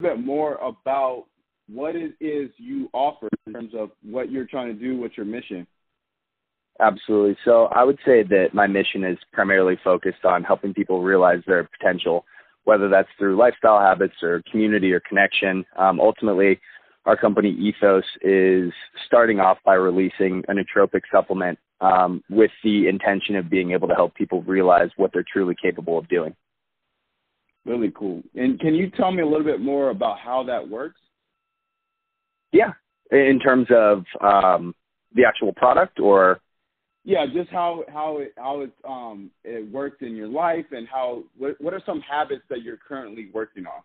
Bit more about what it is you offer in terms of what you're trying to do, what's your mission? Absolutely. So I would say that my mission is primarily focused on helping people realize their potential, whether that's through lifestyle habits or community or connection. Um, ultimately, our company Ethos is starting off by releasing a nootropic supplement um, with the intention of being able to help people realize what they're truly capable of doing. Really cool. And can you tell me a little bit more about how that works? Yeah, in terms of um, the actual product, or yeah, just how how it how it um it works in your life, and how what what are some habits that you're currently working on?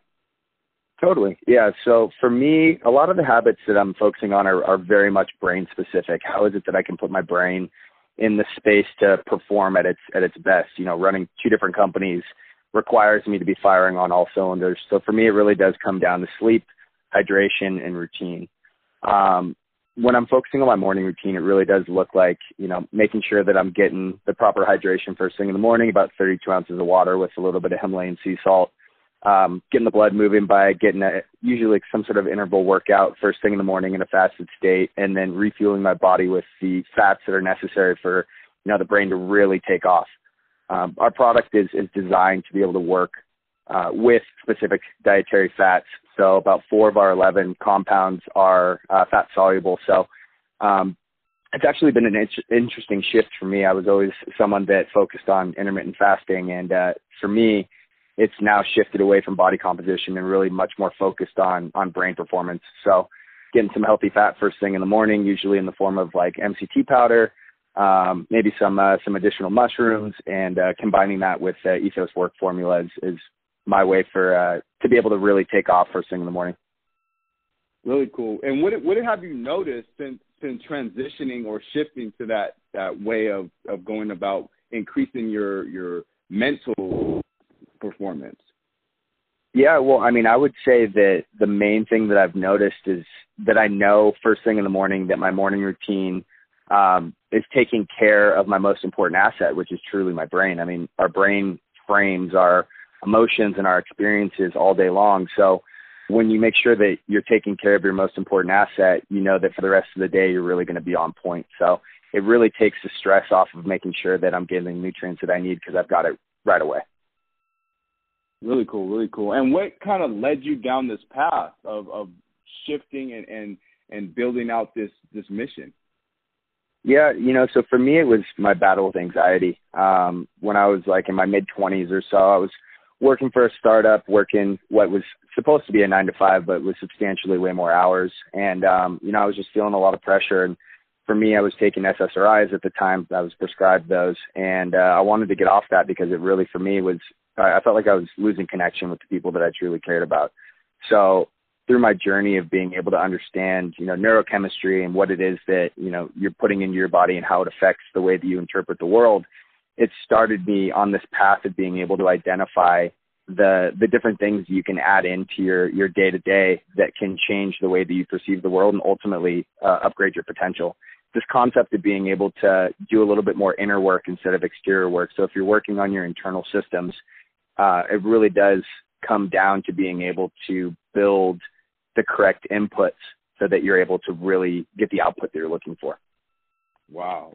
Totally. Yeah. So for me, a lot of the habits that I'm focusing on are, are very much brain specific. How is it that I can put my brain in the space to perform at its at its best? You know, running two different companies requires me to be firing on all cylinders. So for me, it really does come down to sleep, hydration, and routine. Um, when I'm focusing on my morning routine, it really does look like, you know, making sure that I'm getting the proper hydration first thing in the morning, about 32 ounces of water with a little bit of Himalayan sea salt, um, getting the blood moving by getting a, usually some sort of interval workout first thing in the morning in a fasted state, and then refueling my body with the fats that are necessary for, you know, the brain to really take off. Um, our product is, is designed to be able to work uh, with specific dietary fats. So about four of our 11 compounds are uh, fat soluble. So um, it's actually been an in- interesting shift for me. I was always someone that focused on intermittent fasting, and uh, for me, it's now shifted away from body composition and really much more focused on on brain performance. So getting some healthy fat first thing in the morning, usually in the form of like MCT powder, um, maybe some uh, some additional mushrooms, and uh, combining that with uh, Ethos Work Formula is, is my way for uh, to be able to really take off first thing in the morning. Really cool. And what what have you noticed since since transitioning or shifting to that that way of of going about increasing your your mental performance? Yeah, well, I mean, I would say that the main thing that I've noticed is that I know first thing in the morning that my morning routine um, is taking care of my most important asset, which is truly my brain. I mean, our brain frames our emotions and our experiences all day long. So when you make sure that you're taking care of your most important asset, you know that for the rest of the day, you're really going to be on point. So it really takes the stress off of making sure that I'm getting the nutrients that I need because I've got it right away. Really cool, really cool. And what kind of led you down this path of, of shifting and, and, and building out this, this mission? Yeah, you know, so for me, it was my battle with anxiety. Um, when I was like in my mid 20s or so, I was working for a startup, working what was supposed to be a nine to five, but was substantially way more hours. And, um, you know, I was just feeling a lot of pressure. And for me, I was taking SSRIs at the time. I was prescribed those. And uh, I wanted to get off that because it really, for me, was, I felt like I was losing connection with the people that I truly cared about. So through my journey of being able to understand, you know, neurochemistry and what it is that, you know, you're putting into your body and how it affects the way that you interpret the world, it started me on this path of being able to identify the the different things you can add into your your day to day that can change the way that you perceive the world and ultimately uh, upgrade your potential. This concept of being able to do a little bit more inner work instead of exterior work. So if you're working on your internal systems, uh, it really does come down to being able to build the correct inputs so that you're able to really get the output that you're looking for. Wow.